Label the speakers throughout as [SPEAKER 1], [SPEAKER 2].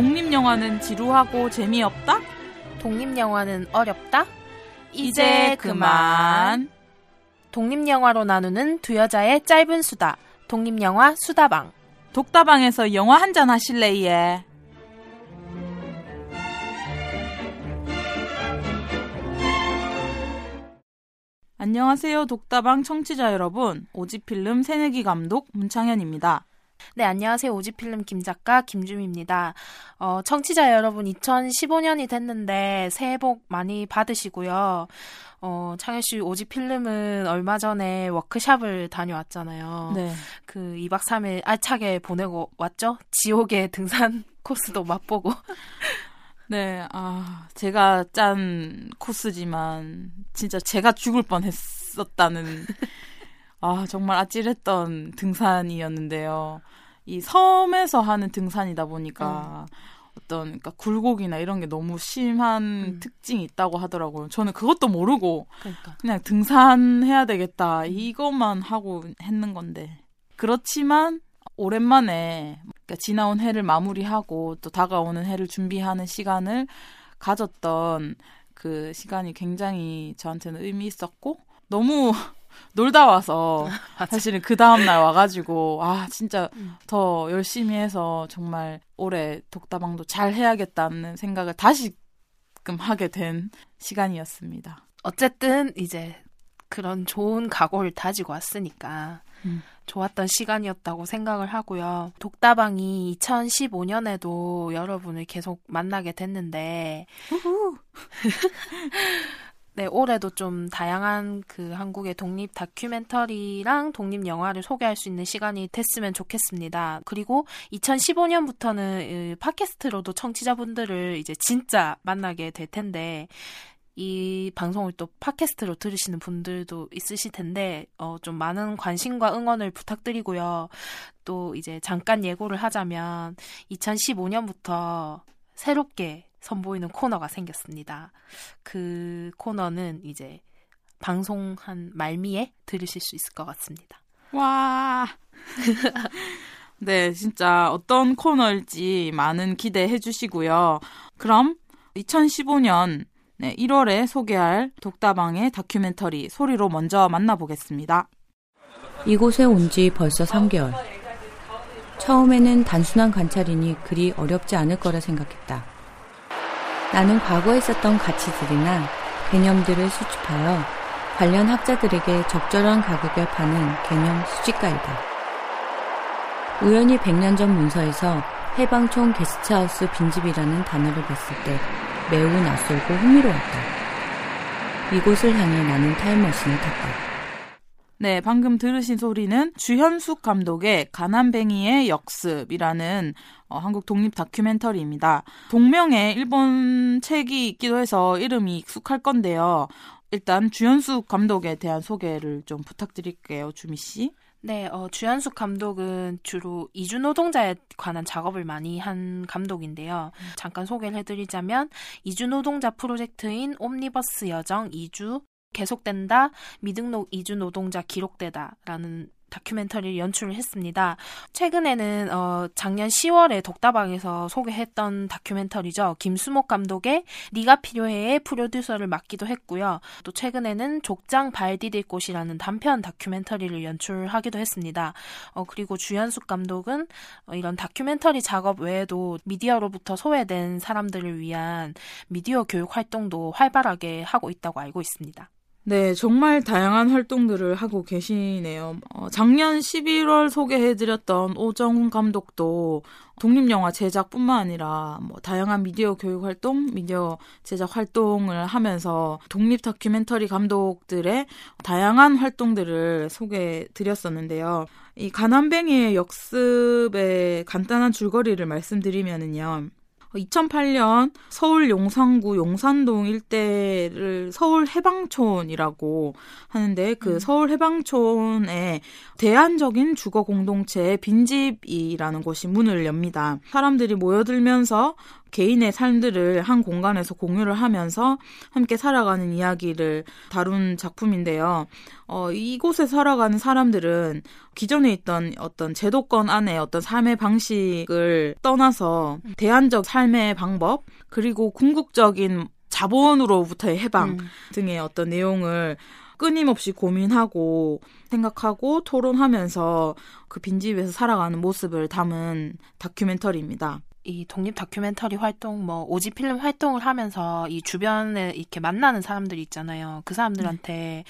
[SPEAKER 1] 독립영화는 지루하고 재미없다?
[SPEAKER 2] 독립영화는 어렵다?
[SPEAKER 1] 이제 그만.
[SPEAKER 2] 독립영화로 나누는 두 여자의 짧은 수다. 독립영화 수다방.
[SPEAKER 1] 독다방에서 영화 한 잔 하실래, 예. 안녕하세요, 독다방 청취자 여러분. 오지필름 새내기 감독 문창현입니다.
[SPEAKER 2] 네, 안녕하세요. 오지필름 김작가 김주미입니다. 어, 청취자 여러분, 2015년이 됐는데 새해 복 많이 받으시고요. 어, 창현 씨 오지필름은 얼마 전에 워크샵을 다녀왔잖아요.
[SPEAKER 1] 네.
[SPEAKER 2] 그 2박 3일 알차게 보내고 왔죠? 지옥의 등산 코스도 맛보고.
[SPEAKER 1] 네, 아, 제가 짠 코스지만, 진짜 제가 죽을 뻔 했었다는, 아, 정말 아찔했던 등산이었는데요. 이 섬에서 하는 등산이다 보니까, 어떤, 그러니까 굴곡이나 이런 게 너무 심한
[SPEAKER 2] 음.
[SPEAKER 1] 특징이 있다고 하더라고요. 저는 그것도 모르고,
[SPEAKER 2] 그러니까.
[SPEAKER 1] 그냥 등산해야 되겠다, 이것만 하고 했는 건데. 그렇지만, 오랜만에 그러니까 지나온 해를 마무리하고 또 다가오는 해를 준비하는 시간을 가졌던 그 시간이 굉장히 저한테는 의미 있었고 너무 놀다 와서 사실은 그 다음 날 와가지고 아 진짜
[SPEAKER 2] 음.
[SPEAKER 1] 더 열심히 해서 정말 올해 독다방도 잘 해야겠다는 생각을 다시금 하게 된 시간이었습니다.
[SPEAKER 2] 어쨌든 이제 그런 좋은 각오를 다지고 왔으니까
[SPEAKER 1] 음.
[SPEAKER 2] 좋았던 시간이었다고 생각을 하고요. 독다방이 2015년에도 여러분을 계속 만나게 됐는데 네, 올해도 좀 다양한 그 한국의 독립 다큐멘터리랑 독립 영화를 소개할 수 있는 시간이 됐으면 좋겠습니다. 그리고 2015년부터는 팟캐스트로도 청취자분들을 이제 진짜 만나게 될 텐데 이 방송을 또 팟캐스트로 들으시는 분들도 있으실 텐데 어, 좀 많은 관심과 응원을 부탁드리고요. 또 이제 잠깐 예고를 하자면 2015년부터 새롭게 선보이는 코너가 생겼습니다. 그 코너는 이제 방송한 말미에 들으실 수 있을 것 같습니다.
[SPEAKER 1] 와. 네, 진짜 어떤 코너일지 많은 기대해 주시고요. 그럼 2015년 네, 1월에 소개할 독다방의 다큐멘터리 소리로 먼저 만나보겠습니다.
[SPEAKER 3] 이곳에 온 지 벌써 3개월. 처음에는 단순한 관찰이니 그리 어렵지 않을 거라 생각했다. 나는 과거에 있었던 가치들이나 개념들을 수집하여 관련 학자들에게 적절한 가격에 파는 개념 수집가이다. 우연히 100년 전 문서에서 해방촌 게스트하우스 빈집이라는 단어를 뵀을 때 매우 낯설고 흥미로웠다. 이곳을 향해 나는 타임머신을 탔다.
[SPEAKER 1] 네, 방금 들으신 소리는 주현숙 감독의 가난뱅이의 역습이라는 어, 한국 독립 다큐멘터리입니다. 동명의 일본 책이 있기도 해서 이름이 익숙할 건데요. 일단 주현숙 감독에 대한 소개를 좀 부탁드릴게요, 주미 씨.
[SPEAKER 2] 네, 어, 주현숙 감독은 주로 이주 노동자에 관한 작업을 많이 한 감독인데요. 잠깐 소개를 해드리자면 이주 노동자 프로젝트인 옴니버스 여정 이주 계속된다 미등록 이주 노동자 기록되다라는 다큐멘터리를 연출을 했습니다. 최근에는 어, 작년 10월에 독다방에서 소개했던 다큐멘터리죠. 김수목 감독의 네가 필요해의 프로듀서를 맡기도 했고요. 또 최근에는 족장 발 디딜 곳이라는 단편 다큐멘터리를 연출하기도 했습니다. 어, 그리고 주연숙 감독은 어, 이런 다큐멘터리 작업 외에도 미디어로부터 소외된 사람들을 위한 미디어 교육 활동도 활발하게 하고 있다고 알고 있습니다.
[SPEAKER 1] 네, 정말 다양한 활동들을 하고 계시네요. 어, 작년 11월 소개해드렸던 오정훈 감독도 독립영화 제작뿐만 아니라 뭐 다양한 미디어 교육 활동, 미디어 제작 활동을 하면서 독립 다큐멘터리 감독들의 다양한 활동들을 소개해드렸었는데요. 이 가난뱅이의 역습의 간단한 줄거리를 말씀드리면은요. 2008년 서울 용산구 용산동 일대를 서울 해방촌이라고 하는데 그 음. 서울 해방촌에 대안적인 주거 공동체 빈집이라는 곳이 문을 엽니다. 사람들이 모여들면서 개인의 삶들을 한 공간에서 공유를 하면서 함께 살아가는 이야기를 다룬 작품인데요. 어, 이곳에 살아가는 사람들은 기존에 있던 어떤 제도권 안에 어떤 삶의 방식을 떠나서 대안적 삶의 방법, 그리고 궁극적인 자본으로부터의 해방 음. 등의 어떤 내용을 끊임없이 고민하고 생각하고 토론하면서 그 빈집에서 살아가는 모습을 담은 다큐멘터리입니다.
[SPEAKER 2] 이 독립 다큐멘터리 활동, 뭐 오지 필름 활동을 하면서 이 주변에 이렇게 만나는 사람들이 있잖아요. 그 사람들한테 네.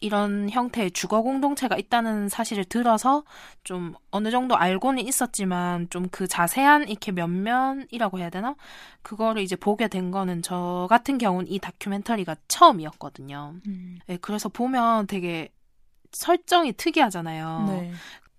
[SPEAKER 2] 이런 형태의 주거 공동체가 있다는 사실을 들어서 좀 어느 정도 알고는 있었지만 좀 그 자세한 이렇게 면면이라고 해야 되나? 그거를 이제 보게 된 거는 저 같은 경우는 이 다큐멘터리가 처음이었거든요. 음. 네, 그래서 보면 되게 설정이 특이하잖아요. 네.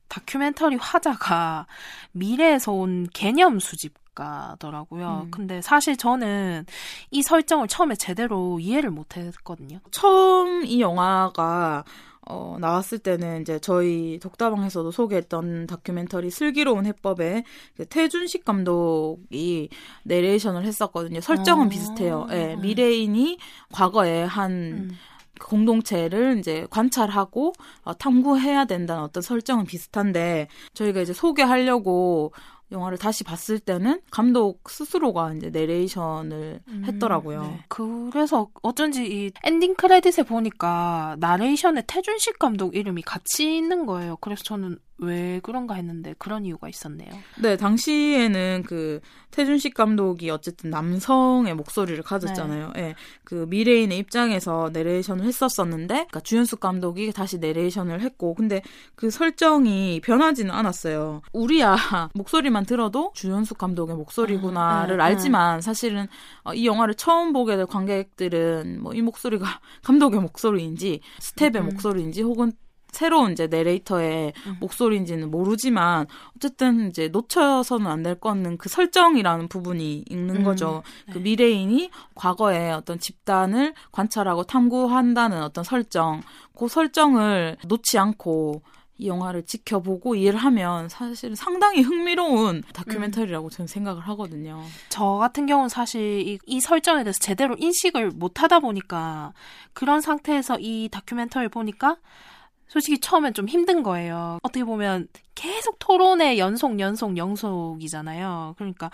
[SPEAKER 2] 다큐멘터리 화자가 미래에서 온 개념 수집가더라고요. 음. 근데 사실 저는 이 설정을 처음에 제대로 이해를 못 했거든요.
[SPEAKER 1] 처음 이 영화가 어, 나왔을 때는 이제 저희 독다방에서도 소개했던 다큐멘터리 슬기로운 해법에 그 태준식 감독이 내레이션을 했었거든요. 설정은 아~ 비슷해요. 예, 미래인이 과거에 한 음. 공동체를 이제 관찰하고 어, 탐구해야 된다는 어떤 설정은 비슷한데 저희가 이제 소개하려고 영화를 다시 봤을 때는 감독 스스로가 이제 내레이션을 음, 했더라고요. 네.
[SPEAKER 2] 그래서 어쩐지 이 엔딩 크레딧에 보니까 나레이션에 태준식 감독 이름이 같이 있는 거예요. 그래서 저는 왜 그런가 했는데 그런 이유가 있었네요.
[SPEAKER 1] 네, 당시에는 그 태준식 감독이 어쨌든 남성의 목소리를 가졌잖아요. 네. 네. 그 미래인의 입장에서 내레이션을 했었었는데, 그러니까 주연숙 감독이 다시 내레이션을 했고, 근데 그 설정이 변하지는 않았어요. 우리야 목소리만 들어도 주연숙 감독의 목소리구나를 음, 음, 알지만 사실은 어, 이 영화를 처음 보게 될 관객들은 뭐 이 목소리가 감독의 목소리인지 스텝의 음. 목소리인지 혹은 새로운 이제 내레이터의 음. 목소리인지는 모르지만 어쨌든 이제 놓쳐서는 안 될 거는 그 설정이라는 부분이 있는 음. 거죠. 네. 그 미래인이 과거에 어떤 집단을 관찰하고 탐구한다는 어떤 설정, 그 설정을 놓지 않고 이 영화를 지켜보고 이해를 하면 사실 상당히 흥미로운 다큐멘터리라고 음. 저는 생각을 하거든요.
[SPEAKER 2] 저 같은 경우는 사실 이, 이, 설정에 대해서 제대로 인식을 못 하다 보니까 그런 상태에서 이 다큐멘터리를 보니까 솔직히 처음엔 좀 힘든 거예요. 어떻게 보면 계속 토론의 연속, 연속, 연속이잖아요. 그러니까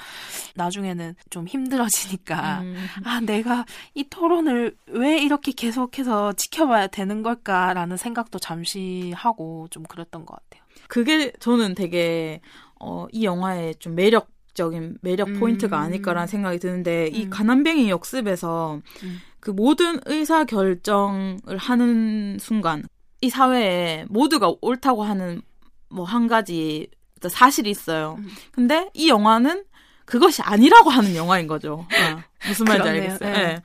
[SPEAKER 2] 나중에는 좀 힘들어지니까, 음. 아, 내가 이 토론을 왜 이렇게 계속해서 지켜봐야 되는 걸까라는 생각도 잠시 하고 좀 그랬던 것 같아요.
[SPEAKER 1] 그게 저는 되게, 어, 이 영화의 좀 매력, 적인 매력 음. 포인트가 아닐까라는 생각이 드는데 음. 이 가난뱅이 역습에서 음. 그 모든 의사 결정을 하는 순간 이 사회에 모두가 옳다고 하는 뭐 한 가지 사실이 있어요. 음. 근데 이 영화는 그것이 아니라고 하는 영화인 거죠. 어, 무슨 말인지 알겠어요. 네. 네.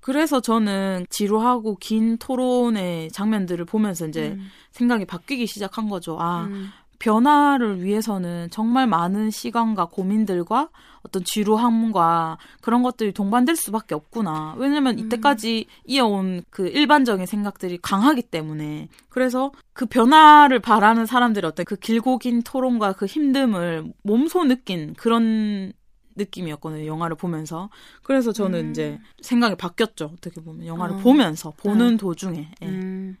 [SPEAKER 1] 그래서 저는 지루하고 긴 토론의 장면들을 보면서 이제 음. 생각이 바뀌기 시작한 거죠. 아, 음. 변화를 위해서는 정말 많은 시간과 고민들과 어떤 지루함과 그런 것들이 동반될 수밖에 없구나. 왜냐면 음. 이때까지 음. 이어온 그 일반적인 생각들이 강하기 때문에. 그래서 그 변화를 바라는 사람들의 어떤 그 길고 긴 토론과 그 힘듦을 몸소 느낀 그런 느낌이었거든요. 영화를 보면서. 그래서 저는 음. 이제 생각이 바뀌었죠. 어떻게 보면 영화를 어. 보면서 보는 네. 도중에. 예. 음.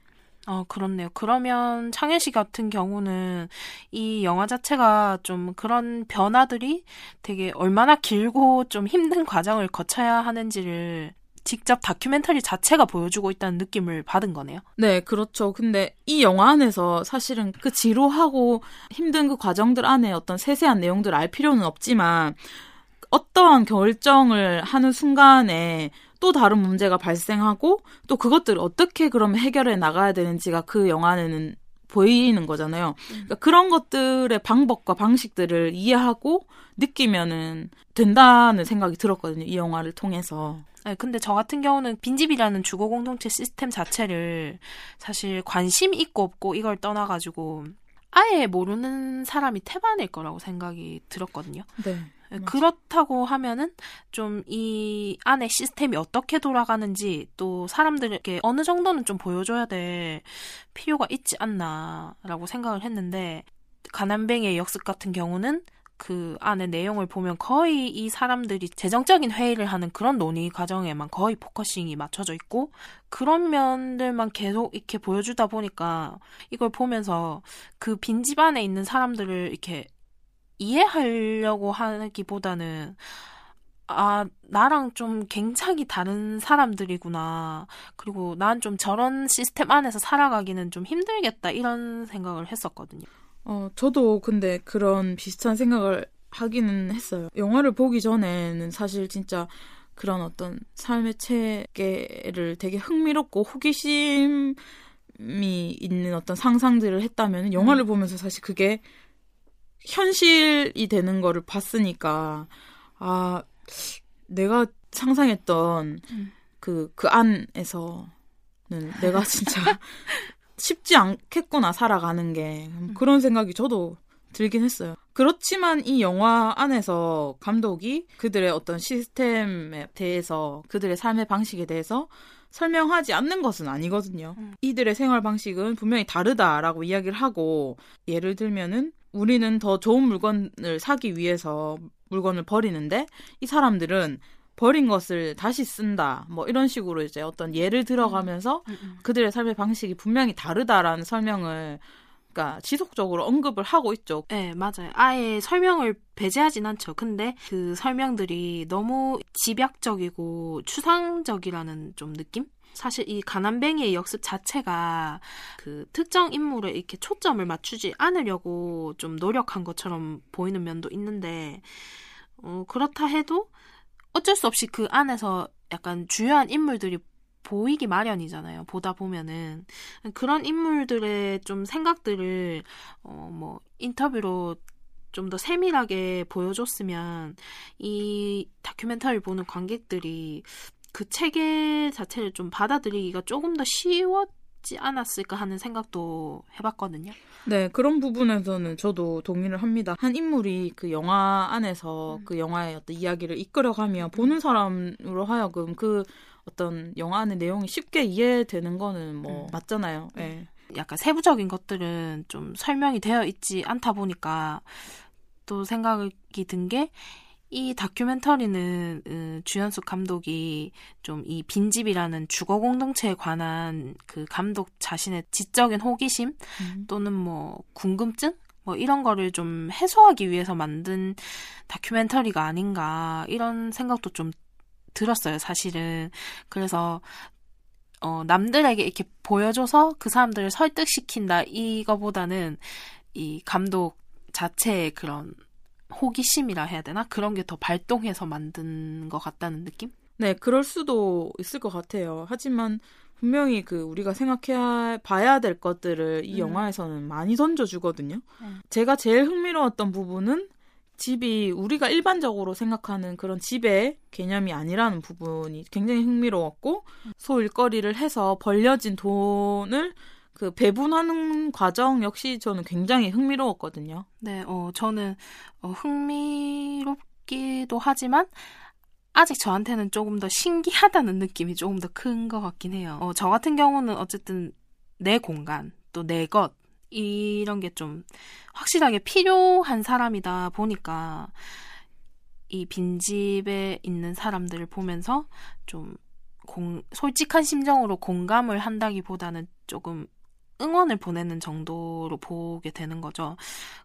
[SPEAKER 2] 어, 그렇네요. 그러면 창현 씨 같은 경우는 이 영화 자체가 좀 그런 변화들이 되게 얼마나 길고 좀 힘든 과정을 거쳐야 하는지를 직접 다큐멘터리 자체가 보여주고 있다는 느낌을 받은 거네요.
[SPEAKER 1] 네, 그렇죠. 근데 이 영화 안에서 사실은 그 지루하고 힘든 그 과정들 안에 어떤 세세한 내용들을 알 필요는 없지만 어떠한 결정을 하는 순간에 또 다른 문제가 발생하고 또 그것들을 어떻게 그러면 해결해 나가야 되는지가 그 영화에는 보이는 거잖아요. 그러니까 그런 것들의 방법과 방식들을 이해하고 느끼면은 된다는 생각이 들었거든요. 이 영화를 통해서.
[SPEAKER 2] 네, 근데 저 같은 경우는 빈집이라는 주거 공동체 시스템 자체를 사실 관심 있고 없고 이걸 떠나가지고 아예 모르는 사람이 태반일 거라고 생각이 들었거든요.
[SPEAKER 1] 네.
[SPEAKER 2] 그렇다고 하면은 좀 이 안에 시스템이 어떻게 돌아가는지 또 사람들에게 어느 정도는 좀 보여줘야 될 필요가 있지 않나라고 생각을 했는데 가난뱅이의 역습 같은 경우는 그 안에 내용을 보면 거의 이 사람들이 재정적인 회의를 하는 그런 논의 과정에만 거의 focusing이 맞춰져 있고 그런 면들만 계속 이렇게 보여주다 보니까 이걸 보면서 그 빈집 안에 있는 사람들을 이렇게 이해하려고 하기보다는 아, 나랑 좀 굉장히 다른 사람들이구나. 그리고 난 좀 저런 시스템 안에서 살아가기는 좀 힘들겠다. 이런 생각을 했었거든요.
[SPEAKER 1] 어, 저도 근데 그런 비슷한 생각을 하기는 했어요. 영화를 보기 전에는 사실 진짜 그런 어떤 삶의 체계를 되게 흥미롭고 호기심이 있는 어떤 상상들을 했다면 영화를 보면서 사실 그게 현실이 되는 거를 봤으니까 아 내가 상상했던
[SPEAKER 2] 음.
[SPEAKER 1] 그그 안에서는 내가 진짜 쉽지 않겠구나 살아가는 게 그런 생각이 저도 들긴 했어요. 그렇지만 이 영화 안에서 감독이 그들의 어떤 시스템에 대해서 그들의 삶의 방식에 대해서 설명하지 않는 것은 아니거든요.
[SPEAKER 2] 음.
[SPEAKER 1] 이들의 생활 방식은 분명히 다르다라고 이야기를 하고 예를 들면은 우리는 더 좋은 물건을 사기 위해서 물건을 버리는데 이 사람들은 버린 것을 다시 쓴다. 뭐 이런 식으로 이제 어떤 예를 들어가면서 그들의 삶의 방식이 분명히 다르다라는 설명을 그러니까 지속적으로 언급을 하고 있죠.
[SPEAKER 2] 네, 맞아요. 아예 설명을 배제하진 않죠. 근데 그 설명들이 너무 집약적이고 추상적이라는 좀 느낌? 사실 이 가난뱅이의 역습 자체가 그 특정 인물에 이렇게 초점을 맞추지 않으려고 좀 노력한 것처럼 보이는 면도 있는데, 어, 그렇다 해도 어쩔 수 없이 그 안에서 약간 주요한 인물들이 보이기 마련이잖아요. 보다 보면은 그런 인물들의 좀 생각들을 어 뭐 인터뷰로 좀 더 세밀하게 보여줬으면 이 다큐멘터리를 보는 관객들이 그 체계 자체를 좀 받아들이기가 조금 더 쉬웠 지 않았을까 하는 생각도 해봤거든요.
[SPEAKER 1] 네, 그런 부분에서는 저도 동의를 합니다. 한 인물이 그 영화 안에서 그 영화의 어떤 이야기를 이끌어가면 보는 사람으로 하여금 그 어떤 영화 안의 내용이 쉽게 이해되는 거는 뭐
[SPEAKER 2] 음.
[SPEAKER 1] 맞잖아요. 예.
[SPEAKER 2] 약간 세부적인 것들은 좀 설명이 되어 있지 않다 보니까 또 생각이 든 게 이 다큐멘터리는 음, 주연숙 감독이 좀 이 빈집이라는 주거 공동체에 관한 그 감독 자신의 지적인 호기심
[SPEAKER 1] 음.
[SPEAKER 2] 또는 뭐 궁금증 뭐 이런 거를 좀 해소하기 위해서 만든 다큐멘터리가 아닌가 이런 생각도 좀 들었어요, 사실은. 그래서 어 남들에게 이렇게 보여줘서 그 사람들을 설득시킨다 이거보다는 이 감독 자체의 그런 호기심이라 해야 되나? 그런 게 더 발동해서 만든 것 같다는 느낌?
[SPEAKER 1] 네, 그럴 수도 있을 것 같아요. 하지만 분명히 그 우리가 생각해 봐야 될 것들을 이
[SPEAKER 2] 음.
[SPEAKER 1] 영화에서는 많이 던져주거든요.
[SPEAKER 2] 음.
[SPEAKER 1] 제가 제일 흥미로웠던 부분은 집이 우리가 일반적으로 생각하는 그런 집의 개념이 아니라는 부분이 굉장히 흥미로웠고 소 일거리를 해서 벌려진 돈을 그 배분하는 과정 역시 저는 굉장히 흥미로웠거든요.
[SPEAKER 2] 네, 어, 저는 어, 흥미롭기도 하지만 아직 저한테는 조금 더 신기하다는 느낌이 조금 더 큰 것 같긴 해요. 어, 저 같은 경우는 어쨌든 내 공간, 또 내 것, 이런 게 좀 확실하게 필요한 사람이다 보니까 이 빈집에 있는 사람들을 보면서 좀 공, 솔직한 심정으로 공감을 한다기보다는 조금 응원을 보내는 정도로 보게 되는 거죠.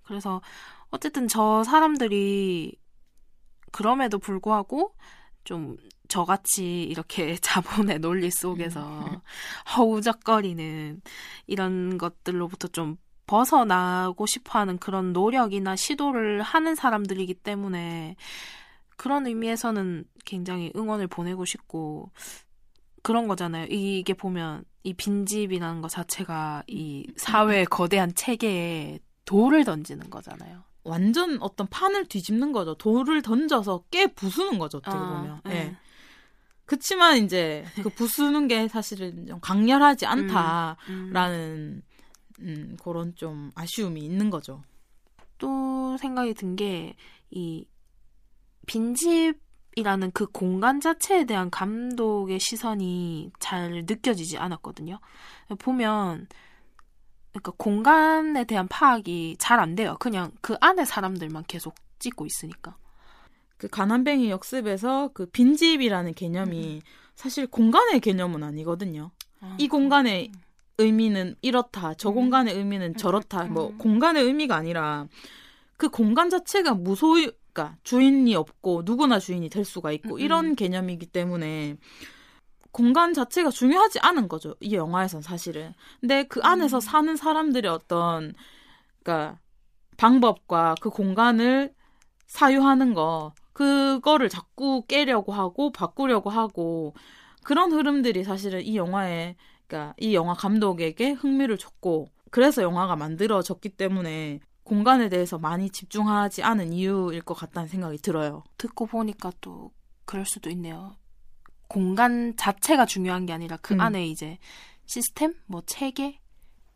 [SPEAKER 2] 그래서 어쨌든 저 사람들이 그럼에도 불구하고 좀 저같이 이렇게 자본의 논리 속에서 허우적거리는 이런 것들로부터 좀 벗어나고 싶어 하는 그런 노력이나 시도를 하는 사람들이기 때문에 그런 의미에서는 굉장히 응원을 보내고 싶고 그런 거잖아요. 이게 보면 이 빈집이라는 것 자체가 이 사회의 거대한 체계에 돌을 던지는 거잖아요.
[SPEAKER 1] 완전 어떤 판을 뒤집는 거죠. 돌을 던져서 깨 부수는 거죠. 어떻게
[SPEAKER 2] 아,
[SPEAKER 1] 보면.
[SPEAKER 2] 네.
[SPEAKER 1] 예. 그치만 이제 그 부수는 게 사실은 좀 강렬하지 않다라는
[SPEAKER 2] 음.
[SPEAKER 1] 음, 그런 좀 아쉬움이 있는 거죠.
[SPEAKER 2] 또 생각이 든 게 이 빈집 이라는 그 공간 자체에 대한 감독의 시선이 잘 느껴지지 않았거든요. 보면 그러니까 공간에 대한 파악이 잘 안 돼요. 그냥 그 안에 사람들만 계속 찍고 있으니까.
[SPEAKER 1] 그 가난뱅이 역습에서 그 빈집이라는 개념이 사실 공간의 개념은 아니거든요. 이 공간의 의미는 이렇다, 저 공간의 의미는 저렇다, 뭐 공간의 의미가 아니라 그 공간 자체가 무소유, 그러니까 주인이 없고 누구나 주인이 될 수가 있고
[SPEAKER 2] 음,
[SPEAKER 1] 이런 개념이기 때문에 공간 자체가 중요하지 않은 거죠. 이 영화에선 사실은. 근데 그 안에서 사는 사람들의 어떤 그러니까 방법과 그 공간을 사유하는 거 그거를 자꾸 깨려고 하고 바꾸려고 하고 그런 흐름들이 사실은 이 영화에 그러니까 이 영화 감독에게 흥미를 줬고 그래서 영화가 만들어졌기 때문에 공간에 대해서 많이 집중하지 않은 이유일 것 같다는 생각이 들어요.
[SPEAKER 2] 듣고 보니까 또 그럴 수도 있네요. 공간 자체가 중요한 게 아니라 그
[SPEAKER 1] 음.
[SPEAKER 2] 안에 이제 시스템, 뭐 체계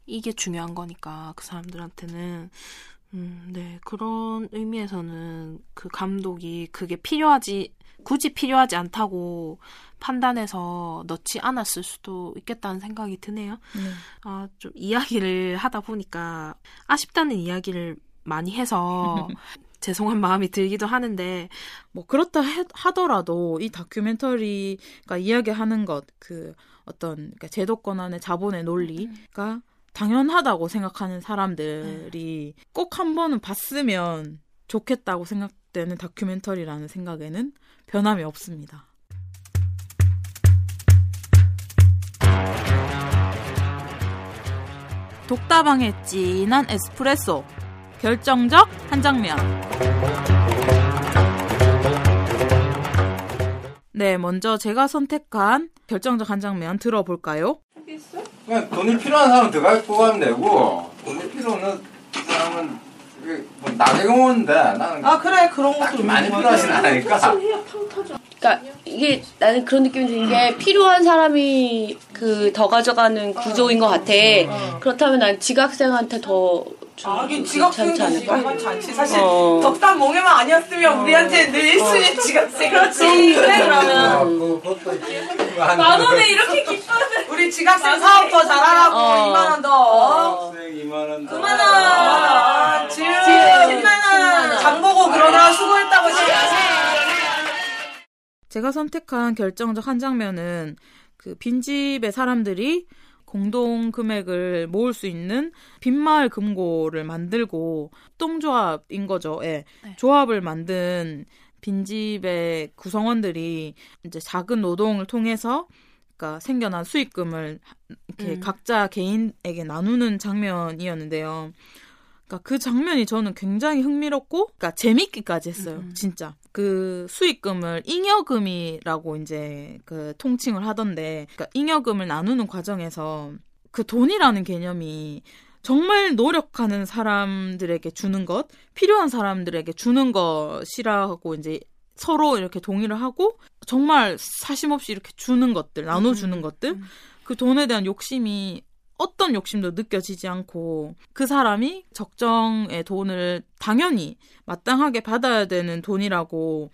[SPEAKER 2] 이게 중요한 거니까 그 사람들한테는 음, 네 그런 의미에서는 그 감독이 그게 필요하지 굳이 필요하지 않다고 판단해서 넣지 않았을 수도 있겠다는 생각이 드네요. 아, 좀 이야기를 하다 보니까 아쉽다는 이야기를 많이 해서 죄송한 마음이 들기도 하는데
[SPEAKER 1] 뭐 그렇다 해- 하더라도 이 다큐멘터리가 이야기하는 것 그 어떤 그러니까 제도권 안의 자본의 논리가 당연하다고 생각하는 사람들이 꼭 한 번은 봤으면 좋겠다고 생각 되는 다큐멘터리라는 생각에는 변함이 없습니다. 독다방의 진한 에스프레소 결정적 한 장면 네, 먼저 제가 선택한 결정적 한 장면 들어볼까요?
[SPEAKER 4] 돈이 필요한 갖고 가면 되고 돈이 필요 없는 사람은 뭐 나경원인데 나는
[SPEAKER 5] 아 그래. 그런 것도
[SPEAKER 4] 많이 필요하진. 않으니까.
[SPEAKER 6] 그러니까 이게 나는 그런 느낌이 드는 게 필요한 사람이 그 더 가져가는 구조인 것 같아. 그렇다면 난 지각생한테 더
[SPEAKER 5] 아, 하긴
[SPEAKER 6] 게
[SPEAKER 5] 지각생도 잔치 사실
[SPEAKER 6] 어.
[SPEAKER 5] 덕담 몽에만 아니었으면 우리한테 늘 1순위 지각생. 그렇지. 그래
[SPEAKER 4] 어,
[SPEAKER 5] 그러면.
[SPEAKER 4] 그것도
[SPEAKER 5] 만 원에 이렇게 기뻐하는 우리 지각생 사업 더 잘하라고.
[SPEAKER 6] 어.
[SPEAKER 5] 2만 원 더.
[SPEAKER 4] 2만 원
[SPEAKER 5] 9만 원.
[SPEAKER 1] 제가 선택한 결정적 한 장면은 그 빈집의 사람들이 공동 금액을 모을 수 있는 빈마을 금고를 만들고 협동조합인 거죠. 예.
[SPEAKER 2] 네.
[SPEAKER 1] 조합을 만든 빈집의 구성원들이 이제 작은 노동을 통해서 그러니까 생겨난 수익금을 이렇게
[SPEAKER 2] 음.
[SPEAKER 1] 각자 개인에게 나누는 장면이었는데요. 그러니까 그 장면이 저는 굉장히 흥미롭고, 그러니까 재밌기까지 했어요.
[SPEAKER 2] 음.
[SPEAKER 1] 진짜 그 수익금을 잉여금이라고 이제 그 통칭을 하던데, 그러니까 잉여금을 나누는 과정에서 그 돈이라는 개념이 정말 노력하는 사람들에게 주는 것, 필요한 사람들에게 주는 것이라고 이제 서로 이렇게 동의를 하고 정말 사심 없이 이렇게 주는 것들, 나눠주는
[SPEAKER 2] 음,
[SPEAKER 1] 것들,
[SPEAKER 2] 음.
[SPEAKER 1] 그 돈에 대한 욕심이 어떤 욕심도 느껴지지 않고 그 사람이 적정의 돈을 당연히 마땅하게 받아야 되는 돈이라고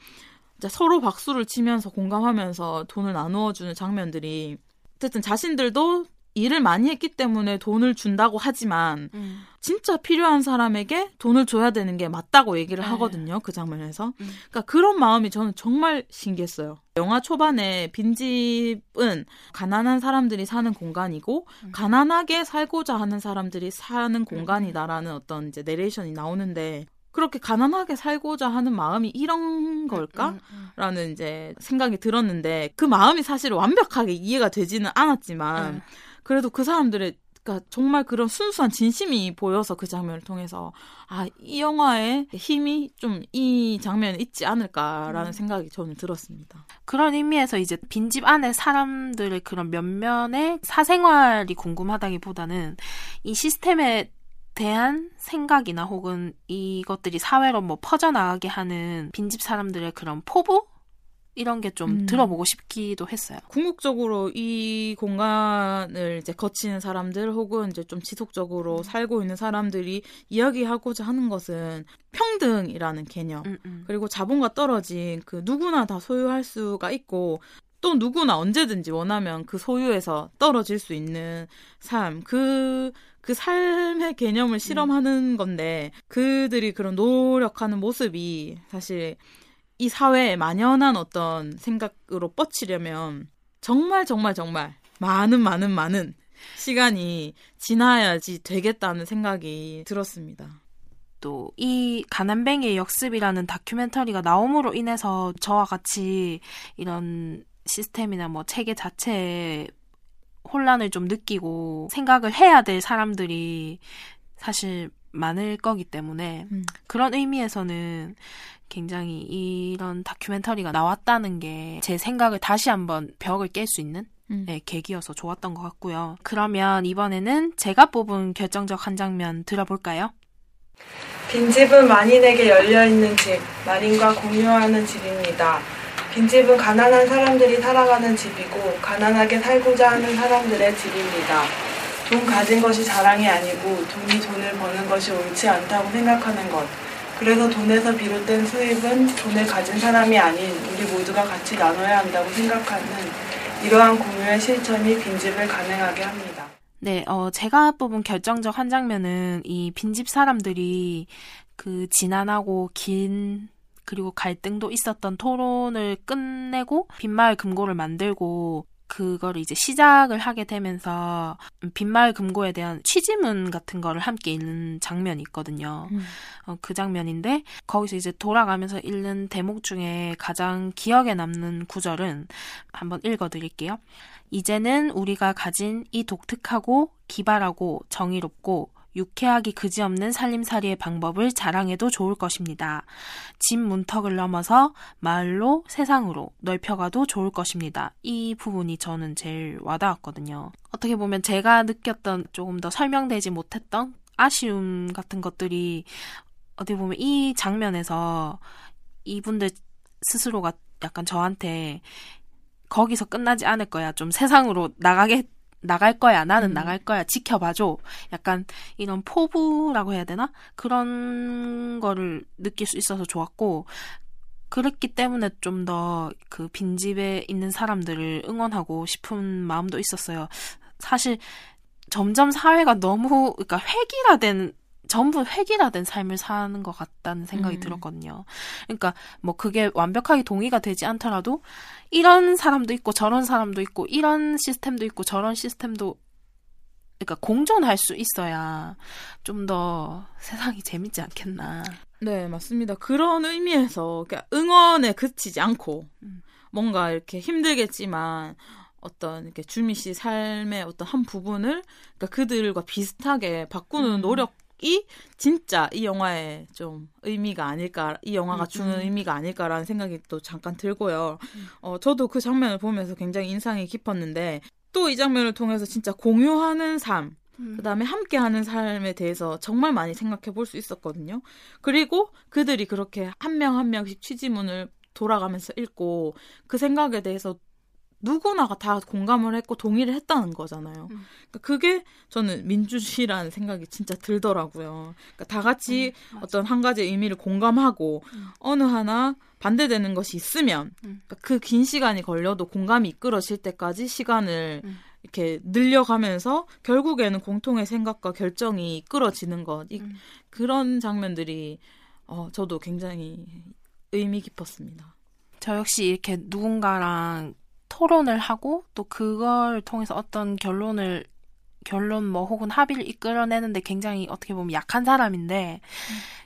[SPEAKER 1] 서로 박수를 치면서 공감하면서 돈을 나누어 주는 장면들이 어쨌든 자신들도 일을 많이 했기 때문에 돈을 준다고 하지만
[SPEAKER 2] 음.
[SPEAKER 1] 진짜 필요한 사람에게 돈을 줘야 되는 게 맞다고 얘기를
[SPEAKER 2] 네.
[SPEAKER 1] 하거든요. 그 장면에서.
[SPEAKER 2] 음.
[SPEAKER 1] 그러니까 그런 마음이 저는 정말 신기했어요. 영화 초반에 빈집은 가난한 사람들이 사는 공간이고
[SPEAKER 2] 음.
[SPEAKER 1] 가난하게 살고자 하는 사람들이 사는 공간이다라는 어떤 이제 내레이션이 나오는데 그렇게 가난하게 살고자 하는 마음이 이런 걸까?
[SPEAKER 2] 음, 음.
[SPEAKER 1] 라는 이제 생각이 들었는데 그 마음이 사실 완벽하게 이해가 되지는 않았지만
[SPEAKER 2] 음.
[SPEAKER 1] 그래도 그 사람들의 그러니까 정말 그런 순수한 진심이 보여서 그 장면을 통해서 아 이 영화의 힘이 좀 이 장면에 있지 않을까라는
[SPEAKER 2] 음.
[SPEAKER 1] 생각이 저는 들었습니다.
[SPEAKER 2] 그런 의미에서 이제 빈집 안에 사람들의 그런 면면의 사생활이 궁금하다기보다는 이 시스템에 대한 생각이나 혹은 이것들이 사회로 뭐 퍼져나가게 하는 빈집 사람들의 그런 포부? 이런 게좀
[SPEAKER 1] 음.
[SPEAKER 2] 들어보고 싶기도 했어요.
[SPEAKER 1] 궁극적으로 이 공간을 이제 거치는 사람들 혹은 이제 좀 지속적으로 살고 있는 사람들이 이야기하고자 하는 것은 평등이라는 개념
[SPEAKER 2] 음, 음.
[SPEAKER 1] 그리고 자본과 떨어진 그 누구나 다 소유할 수가 있고 또 누구나 언제든지 원하면 그 소유에서 떨어질 수 있는 삶, 그, 그 삶의 개념을 실험하는 건데, 그들이 그런 노력하는 모습이 사실 이 사회에 만연한 어떤 생각으로 뻗치려면 정말 정말 정말 많은 많은 많은 시간이 지나야지 되겠다는 생각이 들었습니다.
[SPEAKER 2] 또 이 가난뱅이의 역습이라는 다큐멘터리가 나옴으로 인해서 저와 같이 이런 시스템이나 뭐 체계 자체에 혼란을 좀 느끼고 생각을 해야 될 사람들이 사실 많을 거기 때문에
[SPEAKER 1] 음.
[SPEAKER 2] 그런 의미에서는 굉장히 이런 다큐멘터리가 나왔다는 게 제 생각을 다시 한번 벽을 깰 수 있는
[SPEAKER 1] 음.
[SPEAKER 2] 네, 계기여서 좋았던 것 같고요. 그러면 이번에는 제가 뽑은 결정적 한 장면 들어볼까요?
[SPEAKER 5] 빈집은 만인에게 열려있는 집, 만인과 공유하는 집입니다. 빈집은 가난한 사람들이 살아가는 집이고, 가난하게 살고자 하는 사람들의 집입니다. 돈 가진 것이 자랑이 아니고, 돈이 돈을 버는 것이 옳지 않다고 생각하는 것. 그래서 돈에서 비롯된 수입은 돈을 가진 사람이 아닌 우리 모두가 같이 나눠야 한다고 생각하는 이러한 공유의 실천이 빈집을 가능하게 합니다.
[SPEAKER 2] 네, 어, 제가 뽑은 결정적 한 장면은 이 빈집 사람들이 그 지난하고 긴 그리고 갈등도 있었던 토론을 끝내고 빈마을 금고를 만들고 그거를 이제 시작을 하게 되면서 빈마을 금고에 대한 취지문 같은 거를 함께 읽는 장면이 있거든요.
[SPEAKER 1] 음.
[SPEAKER 2] 어, 그 장면인데 거기서 이제 돌아가면서 읽는 대목 중에 가장 기억에 남는 구절은 한번 읽어드릴게요. 이제는 우리가 가진 이 독특하고 기발하고 정의롭고 유쾌하기 그지없는 살림살이의 방법을 자랑해도 좋을 것입니다. 집 문턱을 넘어서 마을로 세상으로 넓혀가도 좋을 것입니다. 이 부분이 저는 제일 와닿았거든요. 어떻게 보면 제가 느꼈던 조금 더 설명되지 못했던 아쉬움 같은 것들이 어떻게 보면 이 장면에서 이분들 스스로가 약간 저한테 거기서 끝나지 않을 거야. 좀 세상으로 나가게 나갈 거야. 나는
[SPEAKER 1] 음.
[SPEAKER 2] 나갈 거야. 지켜봐줘. 약간 이런 포부라고 해야 되나? 그런 거를 느낄 수 있어서 좋았고, 그랬기 때문에 좀 더 그 빈집에 있는 사람들을 응원하고 싶은 마음도 있었어요. 사실 점점 사회가 너무, 그러니까 획일화된 전부 획일화된 삶을 사는 것 같다는 생각이
[SPEAKER 1] 음.
[SPEAKER 2] 들었거든요. 그러니까 뭐 그게 완벽하게 동의가 되지 않더라도 이런 사람도 있고 저런 사람도 있고 이런 시스템도 있고 저런 시스템도 그러니까 공존할 수 있어야 좀 더 세상이 재밌지 않겠나.
[SPEAKER 1] 네, 맞습니다. 그런 의미에서 그러니까 응원에 그치지 않고
[SPEAKER 2] 음.
[SPEAKER 1] 뭔가 이렇게 힘들겠지만 어떤 이렇게 주미 씨 삶의 어떤 한 부분을 그러니까 그들과 비슷하게 바꾸는
[SPEAKER 2] 음.
[SPEAKER 1] 노력 이 진짜 이 영화의 좀 의미가 아닐까, 이 영화가
[SPEAKER 2] 음,
[SPEAKER 1] 주는
[SPEAKER 2] 음.
[SPEAKER 1] 의미가 아닐까라는 생각이 또 잠깐 들고요. 어, 저도 그 장면을 보면서 굉장히 인상이 깊었는데 또 이 장면을 통해서 진짜 공유하는 삶,
[SPEAKER 2] 음.
[SPEAKER 1] 그다음에 함께하는 삶에 대해서 정말 많이 생각해 볼 수 있었거든요. 그리고 그들이 그렇게 한 명 한 명씩 취지문을 돌아가면서 읽고 그 생각에 대해서 누구나가 다 공감을 했고 동의를 했다는 거잖아요.
[SPEAKER 2] 음.
[SPEAKER 1] 그러니까 그게 저는 민주주의라는 생각이 진짜 들더라고요. 그러니까 다 같이
[SPEAKER 2] 음,
[SPEAKER 1] 어떤 한 가지 의미를 공감하고
[SPEAKER 2] 음.
[SPEAKER 1] 어느 하나 반대되는 것이 있으면
[SPEAKER 2] 음.
[SPEAKER 1] 그긴 시간이 걸려도 공감이 이끌어질 때까지 시간을
[SPEAKER 2] 음.
[SPEAKER 1] 이렇게 늘려가면서 결국에는 공통의 생각과 결정이 이끌어지는 것 이,
[SPEAKER 2] 음.
[SPEAKER 1] 그런 장면들이 어, 저도 굉장히 의미 깊었습니다.
[SPEAKER 2] 저 역시 이렇게 누군가랑 토론을 하고 또 그걸 통해서 어떤 결론을 결론 뭐 혹은 합의를 이끌어내는데 굉장히 어떻게 보면 약한 사람인데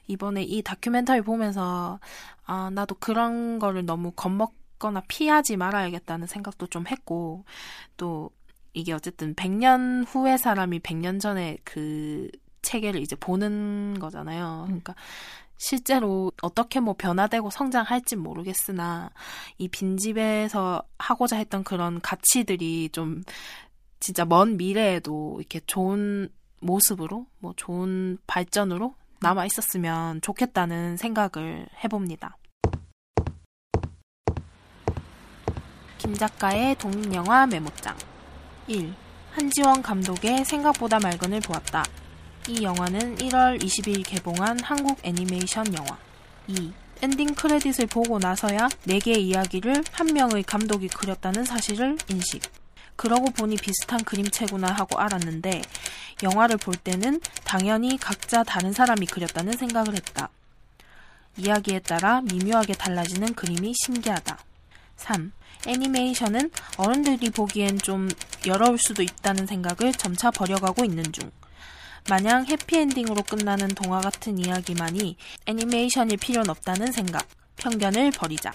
[SPEAKER 2] 이번에 이 다큐멘터리 보면서 아 나도 그런 거를 너무 겁먹거나 피하지 말아야겠다는 생각도 좀 했고 또 이게 어쨌든 100년 후의 사람이 100년 전에 그 체계를 이제 보는 거잖아요. 그러니까 실제로 어떻게 뭐 변화되고 성장할지 모르겠으나 이 빈집에서 하고자 했던 그런 가치들이 좀 진짜 먼 미래에도 이렇게 좋은 모습으로 뭐 좋은 발전으로 남아 있었으면 좋겠다는 생각을 해봅니다. 김 작가의 독립영화 메모장 1. 한지원 감독의 생각보다 맑은을 보았다. 이 영화는 1월 20일 개봉한 한국 애니메이션 영화. 2. 엔딩 크레딧을 보고 나서야 4개의 이야기를 한 명의 감독이 그렸다는 사실을 인식. 그러고 보니 비슷한 그림체구나 하고 알았는데 영화를 볼 때는 당연히 각자 다른 사람이 그렸다는 생각을 했다. 이야기에 따라 미묘하게 달라지는 그림이 신기하다. 3. 애니메이션은 어른들이 보기엔 좀 여러울 수도 있다는 생각을 점차 버려가고 있는 중. 마냥 해피엔딩으로 끝나는 동화 같은 이야기만이 애니메이션일 필요는 없다는 생각, 편견을 버리자.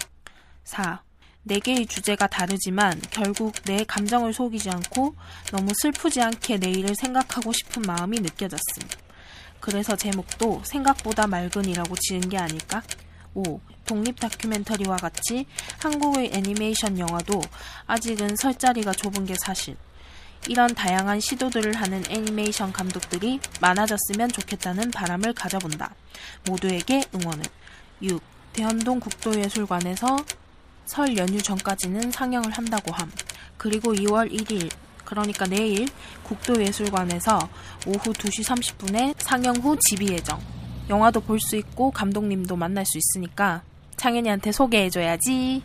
[SPEAKER 2] 4. 네 개의 주제가 다르지만 결국 내 감정을 속이지 않고 너무 슬프지 않게 내일을 생각하고 싶은 마음이 느껴졌음. 그래서 제목도 생각보다 맑은이라고 지은 게 아닐까? 5. 독립 다큐멘터리와 같이 한국의 애니메이션 영화도 아직은 설 자리가 좁은 게 사실. 이런 다양한 시도들을 하는 애니메이션 감독들이 많아졌으면 좋겠다는 바람을 가져본다. 모두에게 응원을. 6. 대현동 국도예술관에서 설 연휴 전까지는 상영을 한다고 함. 그리고 2월 1일, 그러니까 내일 국도예술관에서 오후 2시 30분에 상영 후 집이 예정. 영화도 볼 수 있고 감독님도 만날 수 있으니까 창현이한테 소개해줘야지.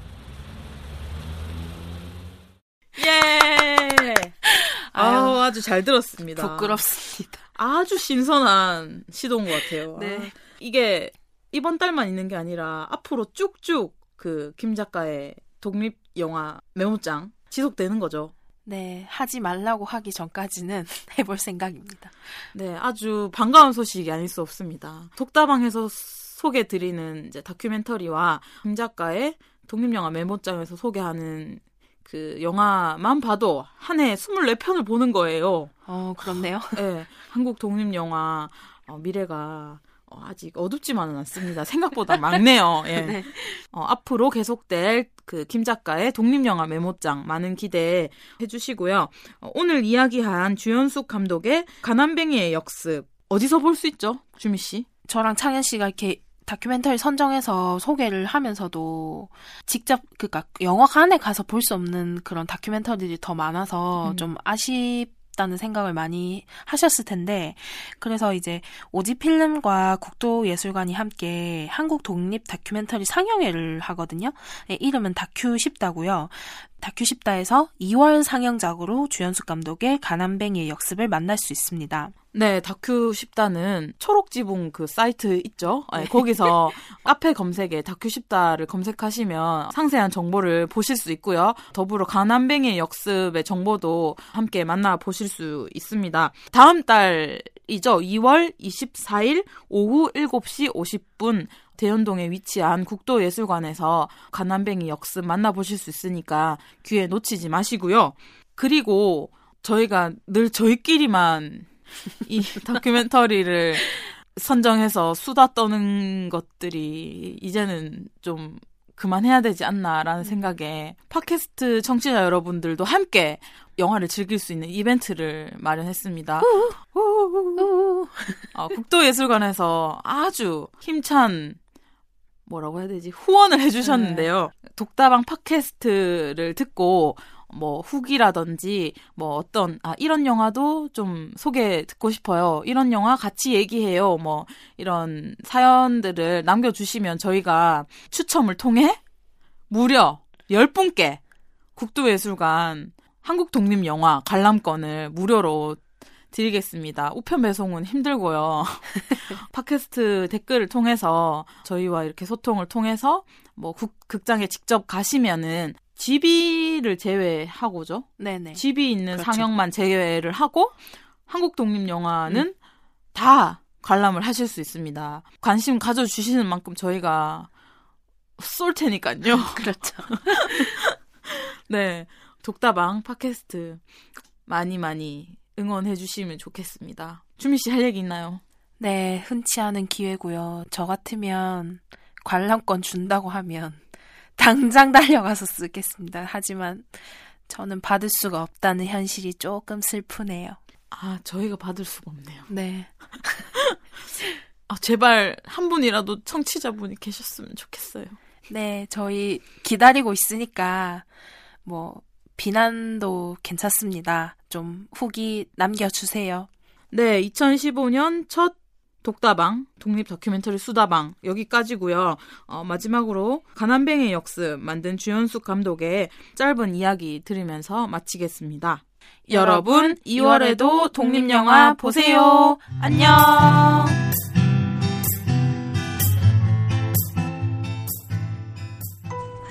[SPEAKER 1] 예. 아주 잘 들었습니다.
[SPEAKER 2] 부끄럽습니다.
[SPEAKER 1] 아주 신선한 시도인 것 같아요.
[SPEAKER 2] 네.
[SPEAKER 1] 아, 이게 이번 달만 있는 게 아니라 앞으로 쭉쭉 그 김 작가의 독립 영화 메모장 지속되는 거죠.
[SPEAKER 2] 네, 하지 말라고 하기 전까지는 해볼 생각입니다.
[SPEAKER 1] 네, 아주 반가운 소식이 아닐 수 없습니다. 독다방에서 소개드리는 이제 다큐멘터리와 김 작가의 독립영화 메모장에서 소개하는 그 영화만 봐도 한 해 24편을 보는 거예요.
[SPEAKER 2] 어, 그렇네요.
[SPEAKER 1] 네, 한국 독립 영화 어, 미래가 어, 아직 어둡지만은 않습니다. 생각보다 많네요. 예.
[SPEAKER 2] 네.
[SPEAKER 1] 어, 앞으로 계속될 그 김 작가의 독립영화 메모장 많은 기대해 주시고요. 어, 오늘 이야기한 주연숙 감독의 가난뱅이의 역습 어디서 볼 수 있죠, 주미 씨?
[SPEAKER 2] 저랑 창현 씨가 이렇게 다큐멘터리 선정해서 소개를 하면서도 직접 그니까 영화관에 가서 볼 수 없는 그런 다큐멘터리들이 더 많아서
[SPEAKER 1] 음.
[SPEAKER 2] 좀 아쉽다는 생각을 많이 하셨을 텐데 그래서 이제 오지 필름과 국도예술관이 함께 한국 독립 다큐멘터리 상영회를 하거든요. 네, 이름은 다큐 십다고요. 다큐 십다에서 2월 상영작으로 주연숙 감독의 가난뱅이의 역습을 만날 수 있습니다.
[SPEAKER 1] 네, 다큐 10다는 초록지붕 그 사이트 있죠? 네, 거기서 카페 검색에 다큐 10다를 검색하시면 상세한 정보를 보실 수 있고요. 더불어 가난뱅이의 역습의 정보도 함께 만나보실 수 있습니다. 다음 달 이죠. 2월 24일 오후 7시 50분 대연동에 위치한 국도예술관에서 가난뱅이 역습 만나보실 수 있으니까 기회 놓치지 마시고요. 그리고 저희가 늘 저희끼리만 이 다큐멘터리를 선정해서 수다 떠는 것들이 이제는 좀 그만해야 되지 않나라는 생각에 팟캐스트 청취자 여러분들도 함께 영화를 즐길 수 있는 이벤트를 마련했습니다. 어, 국도예술관에서 아주 힘찬 뭐라고 해야 되지 후원을 해주셨는데요. 독다방 팟캐스트를 듣고 뭐 후기라든지 뭐 어떤 아 이런 영화도 좀 소개 듣고 싶어요. 이런 영화 같이 얘기해요. 뭐 이런 사연들을 남겨주시면 저희가 추첨을 통해 무려 10분께 국도예술관 한국 독립 영화 관람권을 무료로 드리겠습니다. 우편 배송은 힘들고요. 팟캐스트 댓글을 통해서 저희와 이렇게 소통을 통해서 뭐 국, 극장에 직접 가시면은 GB를 제외하고죠.
[SPEAKER 2] 네네.
[SPEAKER 1] 집이 있는
[SPEAKER 2] 그렇죠.
[SPEAKER 1] 상영만 제외를 하고 한국 독립 영화는 다 관람을 하실 수 있습니다. 관심 가져주시는 만큼 저희가 쏠 테니까요.
[SPEAKER 2] 그렇죠.
[SPEAKER 1] 네. 독다방 팟캐스트 많이 많이 응원해 주시면 좋겠습니다. 주미 씨 할 얘기 있나요?
[SPEAKER 2] 네, 흔치 않은 기회고요. 저 같으면 관람권 준다고 하면 당장 달려가서 쓰겠습니다. 하지만 저는 받을 수가 없다는 현실이 조금 슬프네요.
[SPEAKER 1] 아, 저희가 받을 수가 없네요.
[SPEAKER 2] 네.
[SPEAKER 1] 아, 제발 한 분이라도 청취자분이 계셨으면 좋겠어요.
[SPEAKER 2] 네, 저희 기다리고 있으니까 뭐 비난도 괜찮습니다. 좀 후기 남겨주세요.
[SPEAKER 1] 네, 2015년 첫 독다방, 독립 다큐멘터리 수다방 여기까지고요. 어, 마지막으로 가난뱅의 역습 만든 주현숙 감독의 짧은 이야기 들으면서 마치겠습니다. 여러분, 2월에도 독립영화 보세요. 안녕!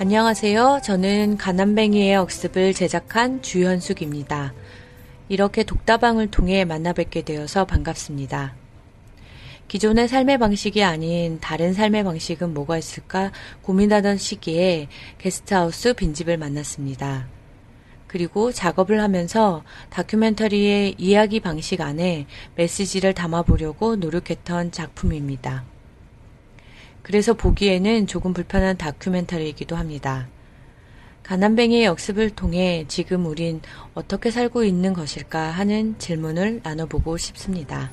[SPEAKER 3] 안녕하세요. 저는 가난뱅이의 억습을 제작한 주현숙입니다. 이렇게 독다방을 통해 만나 뵙게 되어서 반갑습니다. 기존의 삶의 방식이 아닌 다른 삶의 방식은 뭐가 있을까 고민하던 시기에 게스트하우스 빈집을 만났습니다. 그리고 작업을 하면서 다큐멘터리의 이야기 방식 안에 메시지를 담아보려고 노력했던 작품입니다. 그래서 보기에는 조금 불편한 다큐멘터리이기도 합니다. 가난뱅이의 역습을 통해 지금 우린 어떻게 살고 있는 것일까 하는 질문을 나눠보고 싶습니다.